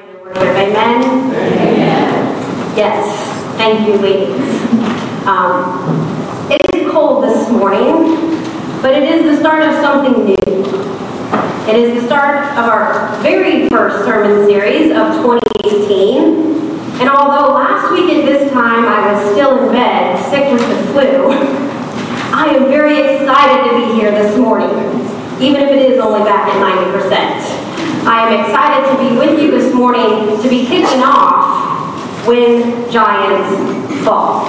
in worship. Amen? Yes, thank you, ladies. Um, It is cold this morning, but it is the start of something new. It is the start of our very first sermon series of 2018. And although last week at this time I was still in bed, sick with the flu, I am very excited to be here this morning, even if it is only back at 90%. I am excited to be with you this morning to be kicking off When Giants Fall.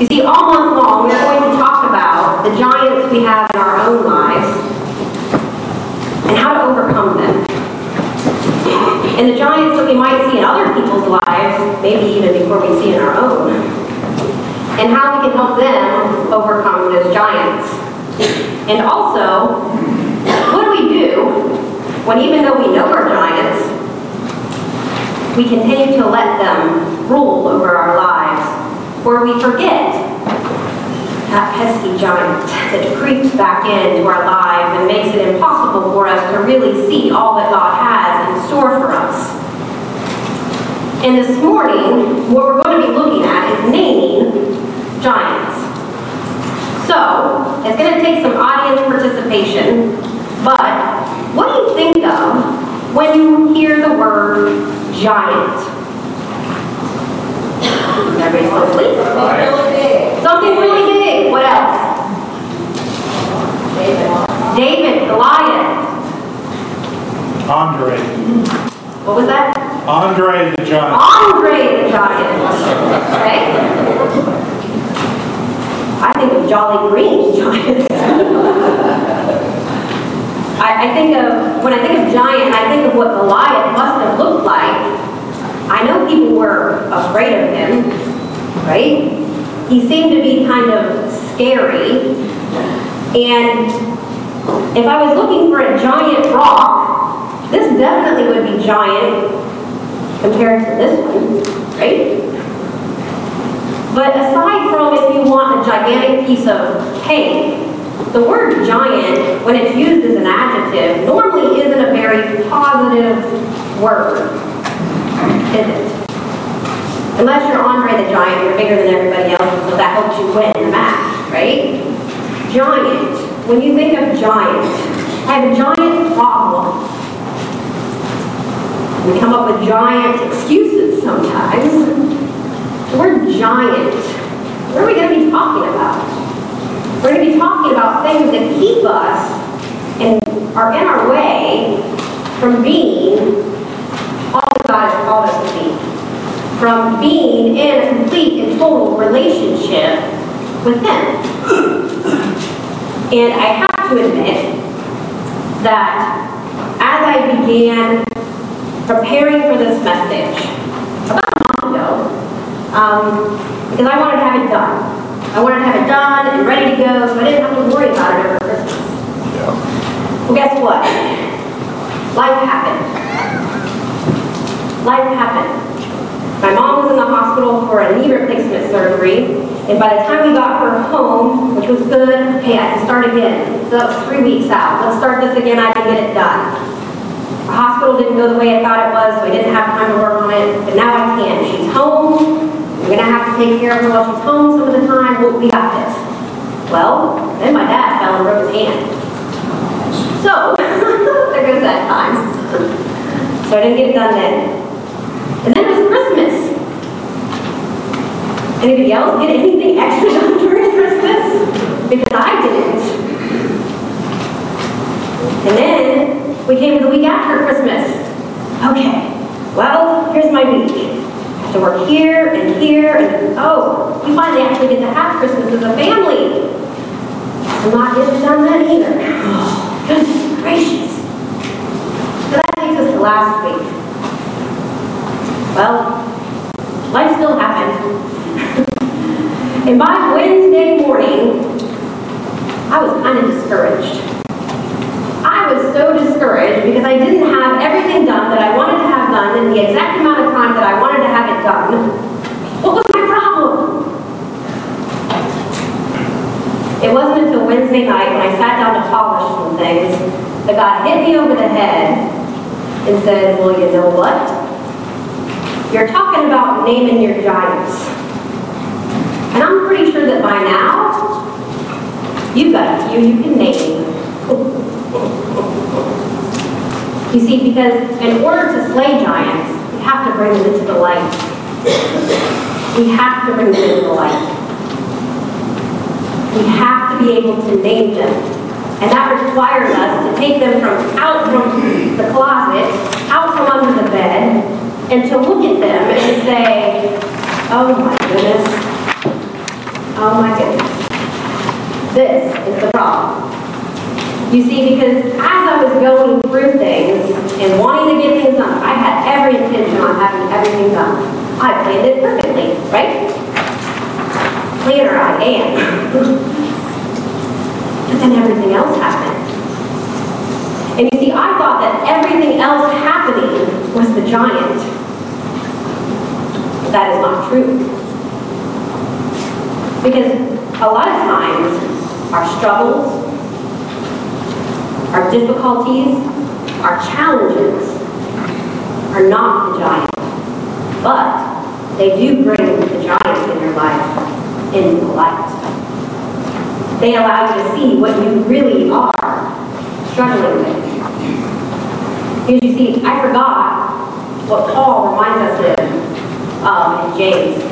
You see, all month long, we're going to talk about the giants we have in our own lives and how to overcome them. And the giants that we might see in other people's lives, maybe even before we see in our own, and how we can help them overcome those giants. And also, what do we do when even though we know our giants, we continue to let them rule over our lives, or we forget that pesky giant that creeps back into our lives and makes it impossible for us to really see all that God has in store for us. And this morning, what we're going to be looking at is naming giants. So, it's going to take some audience participation, what do you think of when you hear the word giant? Everybody? Really big. Something really big. What else? David. David, Goliath. Andre. What was that? Andre the Giant. Andre the Giant. Okay? I think of Jolly Green Giant. I, I think of, when I think of giant, I think of what Goliath must have looked like. I know people were afraid of him, right? He seemed to be kind of scary. And if I was looking for a giant rock, this definitely would be giant compared to this one, right? But aside from if you want a gigantic piece of cake, the word giant, when it's used as an adjective, normally isn't a very positive word, is it? Unless you're Andre the Giant, you're bigger than everybody else, so that helps you win the match, right? Giant, when you think of giant, I have a giant problem. We come up with giant excuses sometimes. The word giant, what are we going to be talking about? We're going to be talking about things that keep us and are in our way from being all that God has called us to be. From being in a complete and total relationship with Him. And I have to admit that as I began preparing for this message about a month ago, um, because I wanted to have it done. I wanted to have it done and ready to go, so I didn't have to worry about it over Christmas. Well, guess what? Life happened. Life happened. My mom was in the hospital for a knee replacement surgery, and by the time we got her home, which was good, okay, I can start again. So that was three weeks out. Let's start this again, I can get it done. The hospital didn't go the way I thought it was, so I didn't have time to work on it, but now I can. She's home, we're gonna have to take care of her while she's home some of the time, Well, we got this. Well, then my dad fell and broke his hand. So, there goes that time. So I didn't get it done then. And then it was Christmas. Anybody else get anything extra done during Christmas? Because I didn't. And then we came to the week after Christmas. Okay, well, here's my week. I we're here and here and oh, we finally actually get to have Christmas as a family. I'm not getting done that either. Oh, goodness gracious. So that takes us to last week. Well, life still happened. and by Wednesday morning, I was kind of discouraged. I was so discouraged because I didn't have everything done that I wanted to have done in the exact amount of time that I wanted to have it done. What was my problem? It wasn't until Wednesday night when I sat down to polish some things that God hit me over the head and said, well, you know what? You're talking about naming your giants. And I'm pretty sure that by now, you've got a few you can name. You see, because in order to slay giants, we have to bring them into the light. We have to bring them into the light. We have to be able to name them. And that requires us to take them from out from the closet, out from under the bed, and to look at them and say, oh my goodness, oh my goodness, this is the problem. You see, because as I was going through things and wanting to get things done, I had every intention on having everything done. I planned it perfectly, right? Planner I am. But then everything else happened. And you see, I thought that everything else happening was the giant. But that is not true. Because a lot of times, our struggles, our difficulties, our challenges are not the giant, but they do bring the giant in your life into the light. They allow you to see what you really are struggling with. Because you see, I forgot what Paul reminds us of um, in James.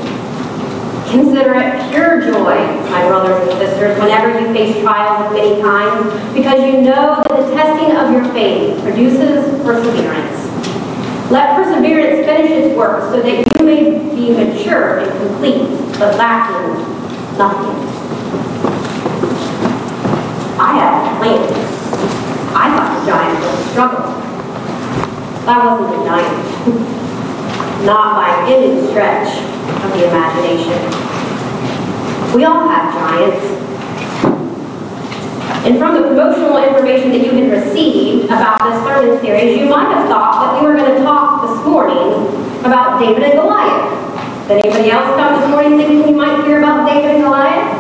Consider it pure joy, my brothers and sisters, whenever you face trials of many kinds, because you know that the testing of your faith produces perseverance. Let perseverance finish its work so that you may be mature and complete, but lacking nothing. I had plans. I thought the giant was a struggle. That wasn't a giant. Not by any stretch of the imagination. We all have giants. And from the promotional information that you had received about this sermon series, you might have thought that we were going to talk this morning about David and Goliath. Did anybody else come this morning thinking we might hear about David and Goliath?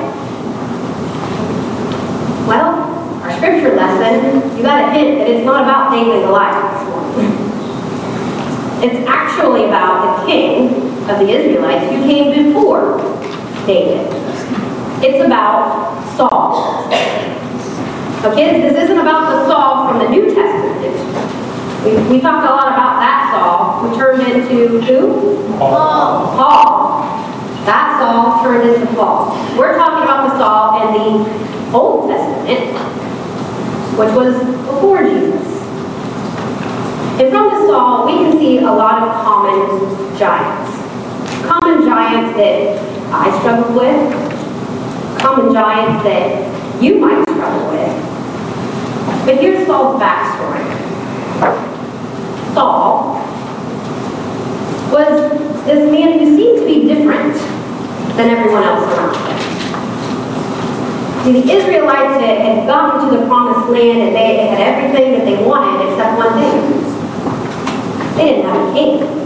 Well, our scripture lesson, you got a hint that it's not about David and Goliath this morning. It's actually about the king of the Israelites who came before David. It's about Saul. Kids, this isn't about the Saul from the New Testament. We, we talked a lot about that Saul who turned into who? Paul. Paul. That Saul turned into Paul. We're talking about the Saul in the Old Testament, which was before Jesus. And from the Saul, we can see a lot of common giants common giants that I struggle with, common giants that you might struggle with. But here's Saul's backstory. Saul was this man who seemed to be different than everyone else around him. See, the Israelites had, had gotten to the promised land and they had everything that they wanted except one thing. They didn't have a king.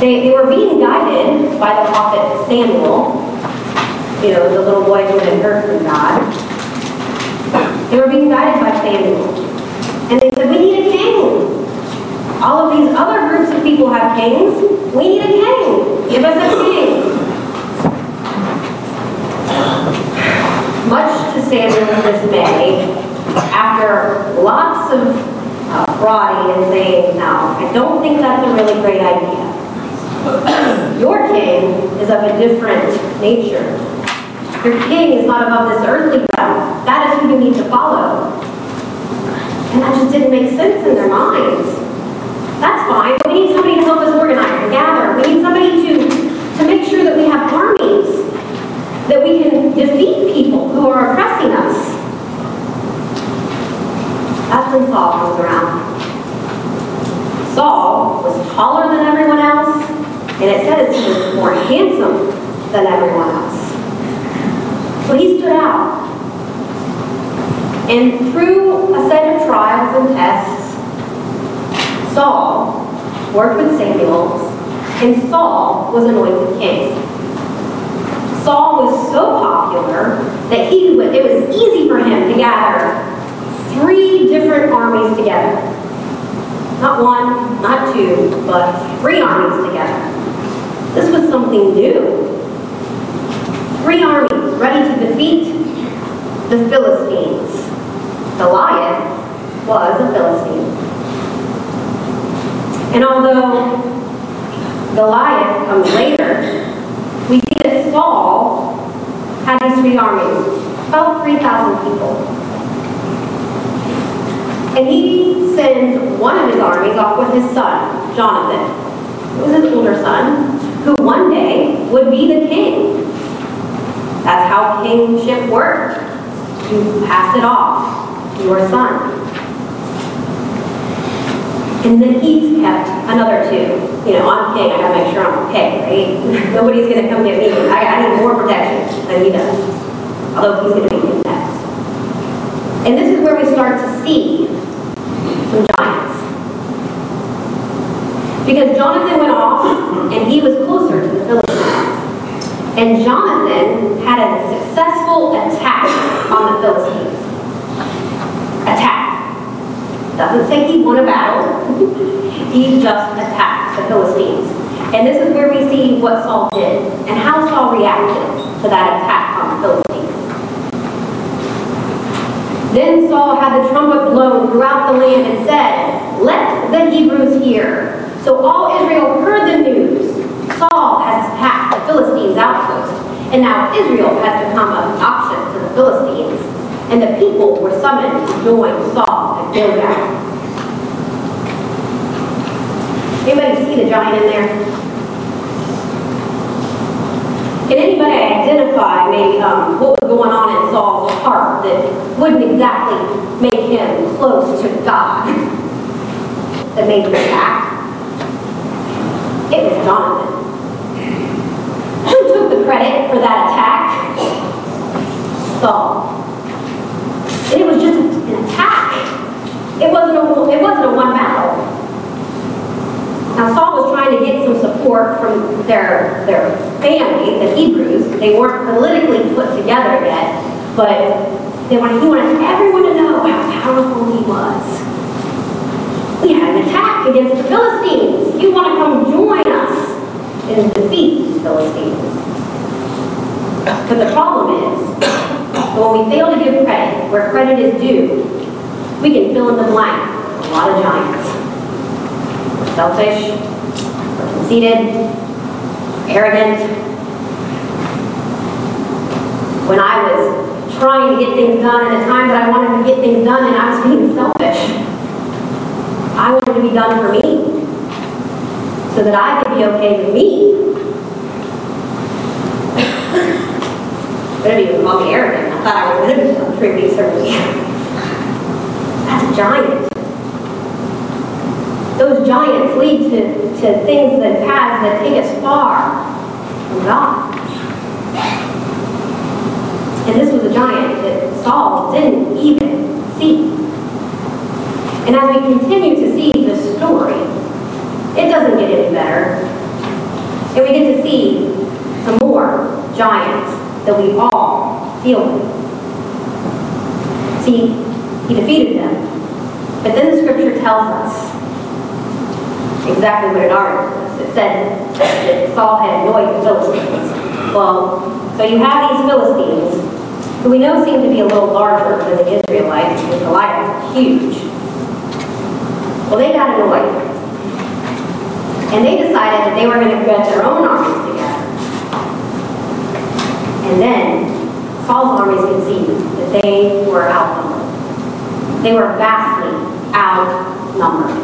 They, they were being guided by the prophet Samuel, you know, the little boy who had heard from God. They were being guided by Samuel. And they said, we need a king. All of these other groups of people have kings. We need a king. Give us a king. Much to Samuel's dismay, after lots of uh, prodding and saying, no, I don't think that's a really great idea. Your king is of a different nature. Your king is not above this earthly realm. That is who you need to follow. And that just didn't make sense in their minds. That's fine. We need somebody to help us organize and gather. We need somebody to, to make sure that we have armies, that we can defeat people who are oppressing us. That's when Saul comes around. Saul was taller than everyone else. And it says he was more handsome than everyone else. So he stood out. And through a set of trials and tests, Saul worked with Samuel, and Saul was anointed king. Saul was so popular that he it was easy for him to gather three different armies together. Not one, not two, but three armies together. This was something new. Three armies ready to defeat the Philistines. Goliath was a Philistine. And although Goliath comes later, we see that Saul had these three armies, about 3,000 people. And he sends one of his armies off with his son, Jonathan. It was his older son, who one day would be the king. That's how kingship worked. You pass it off to your son. And then he's kept another two. You know, I'm king, I gotta make sure I'm okay, right? Nobody's gonna come get me. I, I need more protection than he does. Although he's gonna be king next. And this is where we start to see some giants. Because Jonathan went off and he was closer to the Philistines. And Jonathan had a successful attack on the Philistines. Attack. Doesn't say he won a battle. he just attacked the Philistines. And this is where we see what Saul did and how Saul reacted to that attack on the Philistines. Then Saul had the trumpet blown throughout the land and said, Let the Hebrews hear. So all Israel heard the news. Saul has attacked the Philistines' outpost, and now Israel has become obnoxious to the Philistines, and the people were summoned to join Saul at Gilgal. Anybody see the giant in there? Can anybody identify maybe um, what was going on in Saul's heart that wouldn't exactly make him close to God? that made him attack? It was Jonathan. Who took the credit for that attack? Saul. It was just an attack. It wasn't a, it wasn't a one battle. Now Saul was trying to get some support from their, their family, the Hebrews. They weren't politically put together yet, but they wanted, he wanted everyone to know how powerful he was. We had an attack against the Philistines. You want to come join us and defeat the Philistines. But the problem is, when we fail to give credit where credit is due, we can fill in the blank a lot of giants. We're selfish, we're conceited, arrogant. When I was trying to get things done at a time that I wanted to get things done and I was being selfish, I wanted to be done for me so that I could be okay with me. But even call me arrogant. I thought I was going to be done three weeks. That's a giant. Those giants lead to, to things and paths that take us far from God. And this was a giant that Saul didn't even see. And as we continue story, it doesn't get any better. And we get to see some more giants that we all deal with. See, he defeated them. But then the scripture tells us exactly what it already. It said that Saul had annoyed the Philistines. Well, so you have these Philistines, who we know seem to be a little larger than the Israelites, because Goliath was huge. Well, they got annoyed. And they decided that they were going to get their own armies together. And then Saul's armies could see that they were outnumbered. They were vastly outnumbered.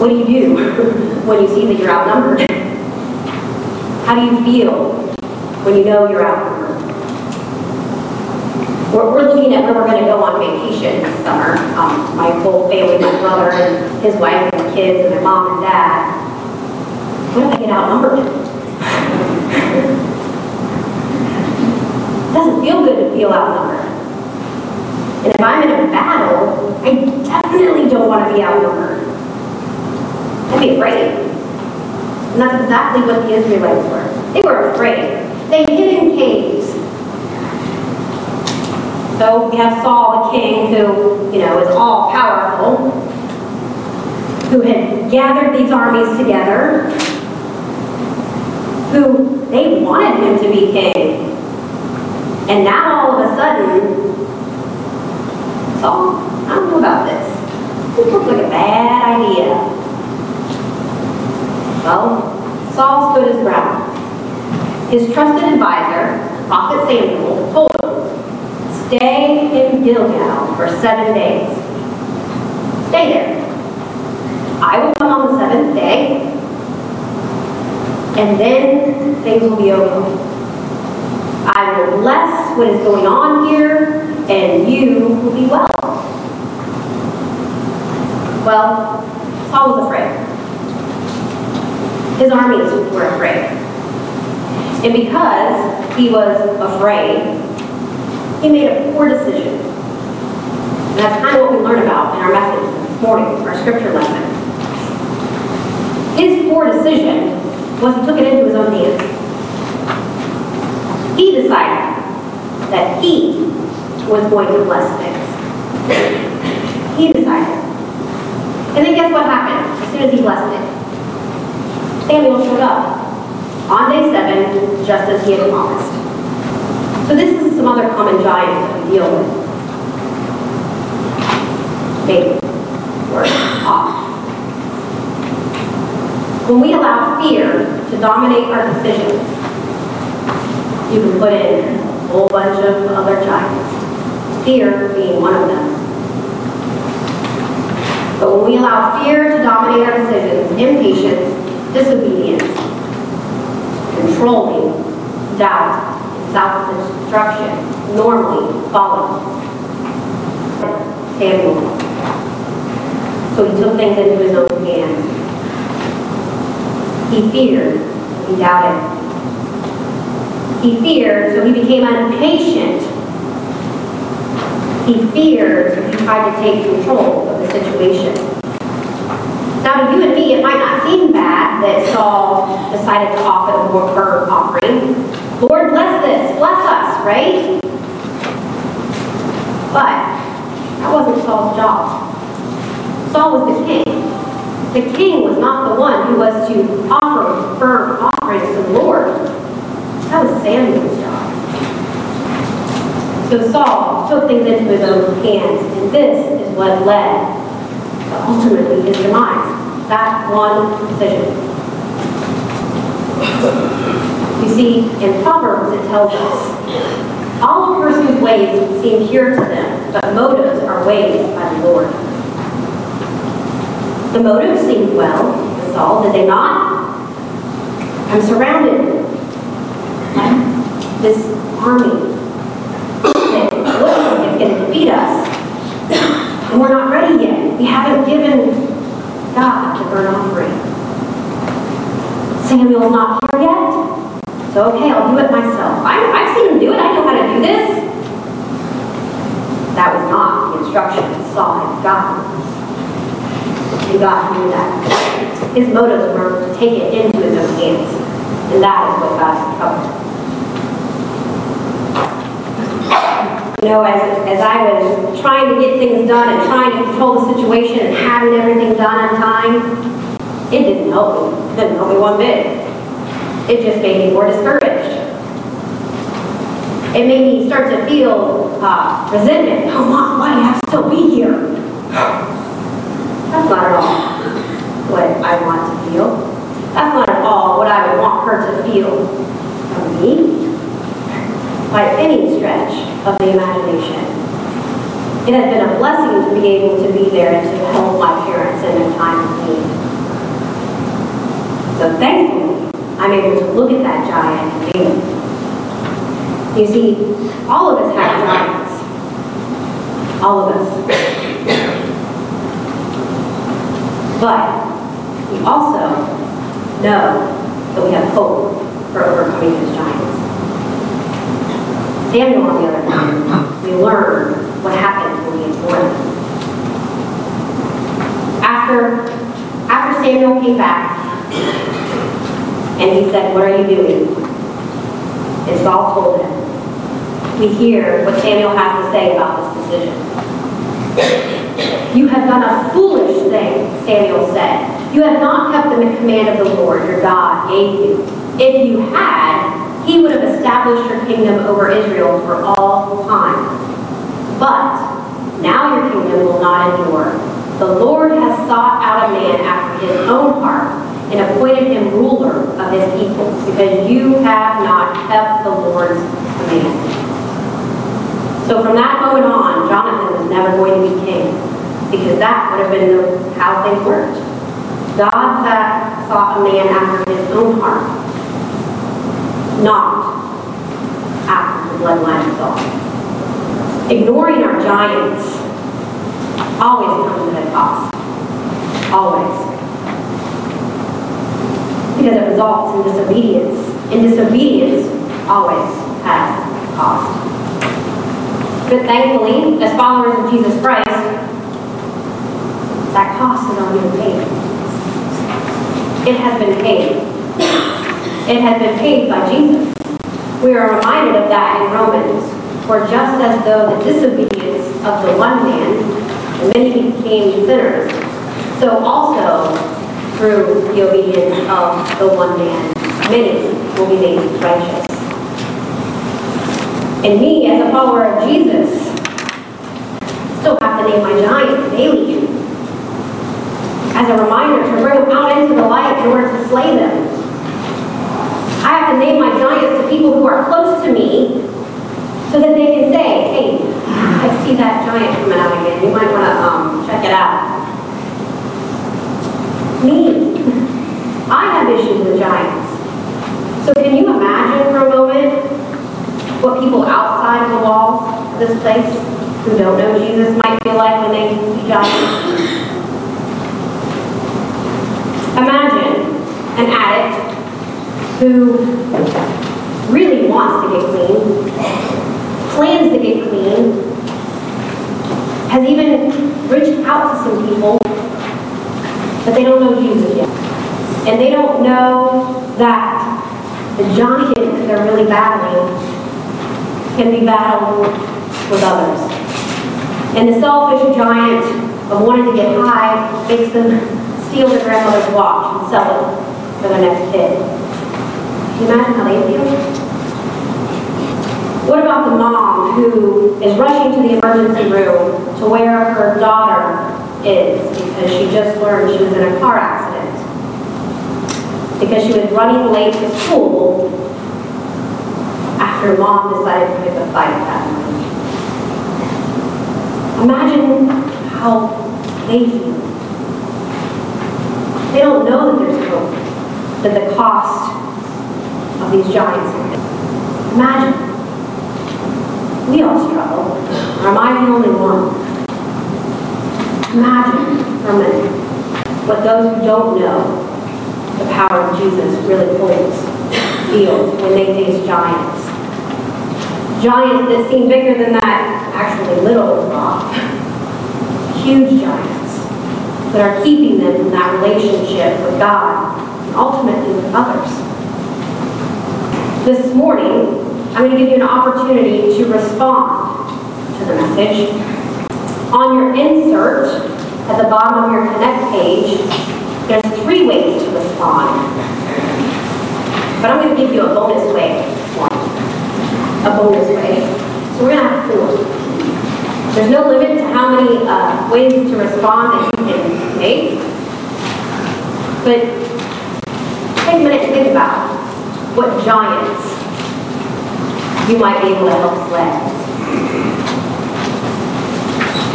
What do you do when you see that you're outnumbered? How do you feel when you know you're outnumbered? We're, we're looking at where we're going to go on vacation this summer. Um, my whole family, my brother and his wife and kids and their mom and dad. What if I get outnumbered? It doesn't feel good to feel outnumbered. And if I'm in a battle, I definitely don't want to be outnumbered. I'd be afraid. And that's exactly what the Israelites were. They were afraid. They hid in caves. So we have Saul, the king, who, you know, is all powerful. Who had gathered these armies together, who they wanted him to be king. And now all of a sudden, Saul, I don't know about this. This looks like a bad idea. Well, Saul stood his ground. His trusted advisor, Prophet Samuel, told stay in Gilgal for seven days. Stay there. I will come on the seventh day, and then things will be over. I will bless what is going on here, and you will be well. Well, Saul was afraid. His armies were afraid. And because he was afraid, he made a poor decision. And that's kind of what we learn about in our message this morning, our scripture lesson. His poor decision was he took it into his own hands. He decided that he was going to bless things. He decided. And then guess what happened as soon as he blessed it? Samuel showed up on day seven, just as he had promised. So this is some other common giants that we deal with. David, or off. When we allow fear to dominate our decisions, you can put in a whole bunch of other giants, fear being one of them. But when we allow fear to dominate our decisions, impatience, disobedience, controlling, doubt, and self-destruction normally follow. Samuel. So he took things into his own hands. He feared, he doubted. He feared, so he became impatient. He feared, so he tried to take control of the situation. Now, to you and me, it might not seem bad that Saul decided to offer the more burnt offering. Lord, bless this, bless us, right? But that wasn't Saul's job. Saul was the king. The king was not the one who was to offer burnt offerings to the Lord. That was Samuel's job. So Saul took things into his own hands, and this is what led to ultimately his demise. That one decision. You see, in Proverbs it tells us, all a person's ways seem pure to them, but motives are weighed by the Lord. The motives seemed well to Saul, did they not? I'm surrounded by this army it's going to defeat us. And we're not ready yet. We haven't given God the burnt offering. Samuel's not here. So, okay, I'll do it myself. I, I've seen him do it. I know how to do this. That was not the instruction Saul had gotten. And God knew that. His motives were to take it into his own hands. And that is what got him trouble. You know, as, as I was trying to get things done and trying to control the situation and having everything done on time, it didn't help me. It didn't help me one bit. It just made me more discouraged. It made me start to feel uh, resentment. Oh, Mom, why do you have to still be here? That's not at all what I want to feel. That's not at all what I would want her to feel from me by any stretch of the imagination. It has been a blessing to be able to be there and to help my parents in their time of need. So thankfully, I'm able to look at that giant and name. You see, all of us have giants. All of us. But we also know that we have hope for overcoming those giants. Samuel, on the other hand, we learn what happened when he was born. After, after Samuel came back, and he said, what are you doing? And Saul told him. We hear what Samuel has to say about this decision. You have done a foolish thing, Samuel said. You have not kept the command of the Lord your God gave you. If you had, he would have established your kingdom over Israel for all time. But now your kingdom will not endure. The Lord has sought out a man after his own heart and appointed him ruler of his people, because you have not kept the Lord's command. So from that moment on, Jonathan was never going to be king, because that would have been how things worked. God sat, sought a man after his own heart, not after the bloodline of Saul. Ignoring our giants always comes at a cost. Always. Because it results in disobedience. And disobedience always has cost. But thankfully, as followers of Jesus Christ, that cost has already paid. It has been paid. It has been paid by Jesus. We are reminded of that in Romans, for just as though the disobedience of the one man, and many became sinners, so also through the obedience of the one man, many will be made righteous. And me, as a follower of Jesus, still have to name my giants daily. As a reminder to bring them out into the light in order to slay them. I have to name my giants to people who are close to me so that they can say, hey, I see that giant coming out again. You might want to um, check it out. Me. I have issues with giants. So can you imagine for a moment what people outside the walls of this place who don't know Jesus might feel like when they see giants? Imagine an addict who really wants to get clean, plans to get clean, has even reached out to some people, but they don't know Jesus yet. And they don't know that the giant that they're really battling can be battled with others. And the selfish giant of wanting to get high makes them steal their grandmother's watch and sell it for the next kid. Can you imagine how they feel? What about the mom who is rushing to the emergency room to where her daughter is because she just learned she was in a car accident? Because she was running late to school after mom decided to pick a fight that night. Imagine how they feel. They don't know that there's hope, that the cost of these giants. Imagine. We all struggle. Am I the only one? Imagine for a minute what those who don't know the power of Jesus really holds, feels when they face giants. Giants that seem bigger than that actually little rock. Huge giants that are keeping them from that relationship with God and ultimately with others. This morning, I'm going to give you an opportunity to respond to the message. On your insert at the bottom of your Connect page, there's three ways to respond. But I'm going to give you a bonus way. A bonus way. So we're going to have four. There's no limit to how many uh, ways to respond that you can make. But take a minute to think about what giants you might be able to help slay.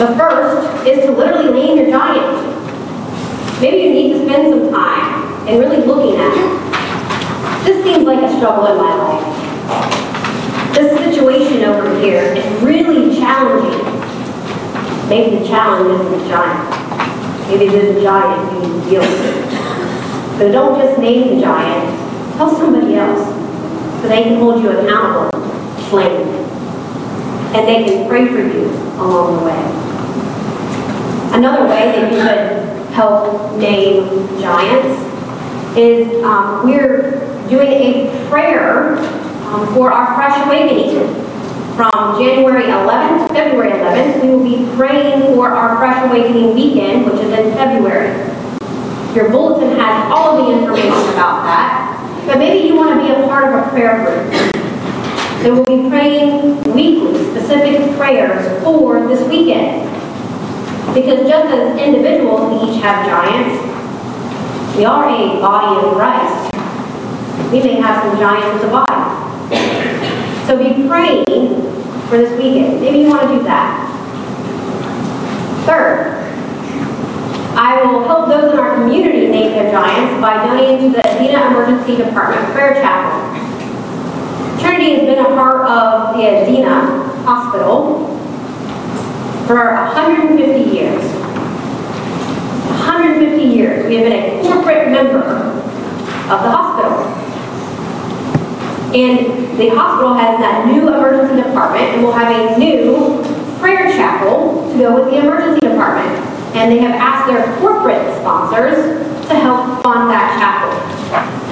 The first is to literally name your giant. Maybe you need to spend some time and really looking at it. This seems like a struggle in my life. This situation over here is really challenging. Maybe the challenge isn't the giant. Maybe there's a giant you need to deal with. But don't just name the giant. Tell somebody else so they can hold you accountable, flame. And they can pray for you along the way. Another way that you could help name giants is um, we're doing a prayer um, for our Fresh Awakening. From January 11th to February 11th, we will be praying for our Fresh Awakening weekend, which is in February. Your bulletin has all of the information about that. But maybe you want to be a part of a prayer group. They will be praying weekly, specific prayers for this weekend. Because just as individuals, we each have giants, we are a body of Christ. We may have some giants as a body. So be praying for this weekend. Maybe you want to do that. Third, I will help those in our community name their giants by donating to the Adena Emergency Department Prayer Chapel. Trinity has been a part of the Adena Hospital for 150 years. 150 years, we have been a corporate member of the hospital. And the hospital has that new emergency department, and we'll have a new prayer chapel to go with the emergency department. And they have asked their corporate sponsors to help fund that chapel.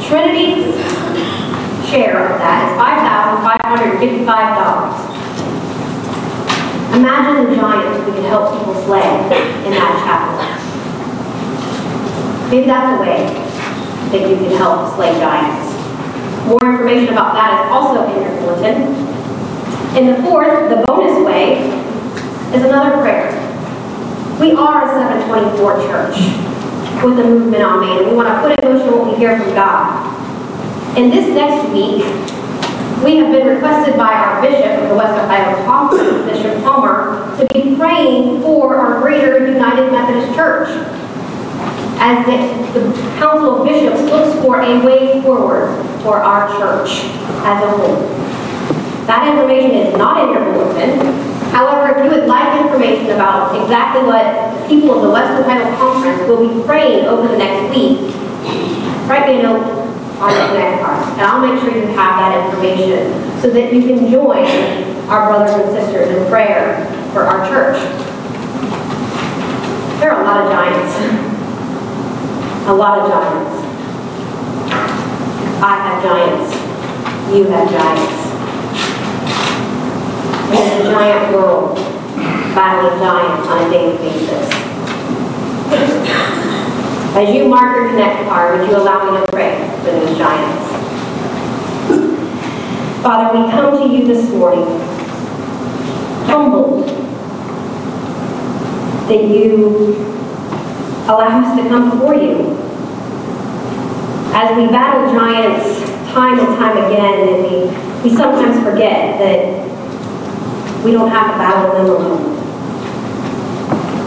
Trinity's share of that is $5,555. Imagine the giants we could help people slay in that chapel. Maybe that's a way that you can help slay giants. More information about that is also in your bulletin. And the fourth, the bonus way, is another prayer. We are a 724 church with a movement on Main. We want to put in motion what we hear from God. And this next week, we have been requested by our bishop of the West Ohio Conference, Bishop Palmer, to be praying for our greater United Methodist Church as the, the Council of Bishops looks for a way forward for our church as a whole. That information is not in your bulletin. However, if you would like information about exactly what people of the West Ohio Conference will be praying over the next week, write me a note on the card, and I'll make sure you have that information so that you can join our brothers and sisters in prayer for our church. There are a lot of giants. A lot of giants. I have giants. You have giants. In a giant world, battling giants on a daily basis. As you mark your connect card, would you allow me to pray for those giants? Father, we come to you this morning, humbled that you allow us to come before you. As we battle giants time and time again, and we, we sometimes forget that we don't have to battle them alone.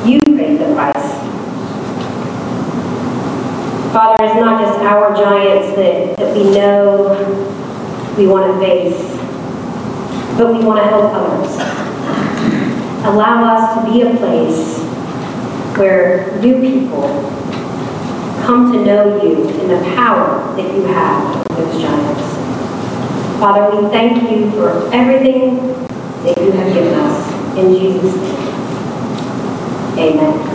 You paid the price. Father, it's not just our giants that, that we know we want to face, but we want to help others. Allow us to be a place where new people come to know you and the power that you have over those giants. Father, we thank you for everything that you have given us. In Jesus' name, amen.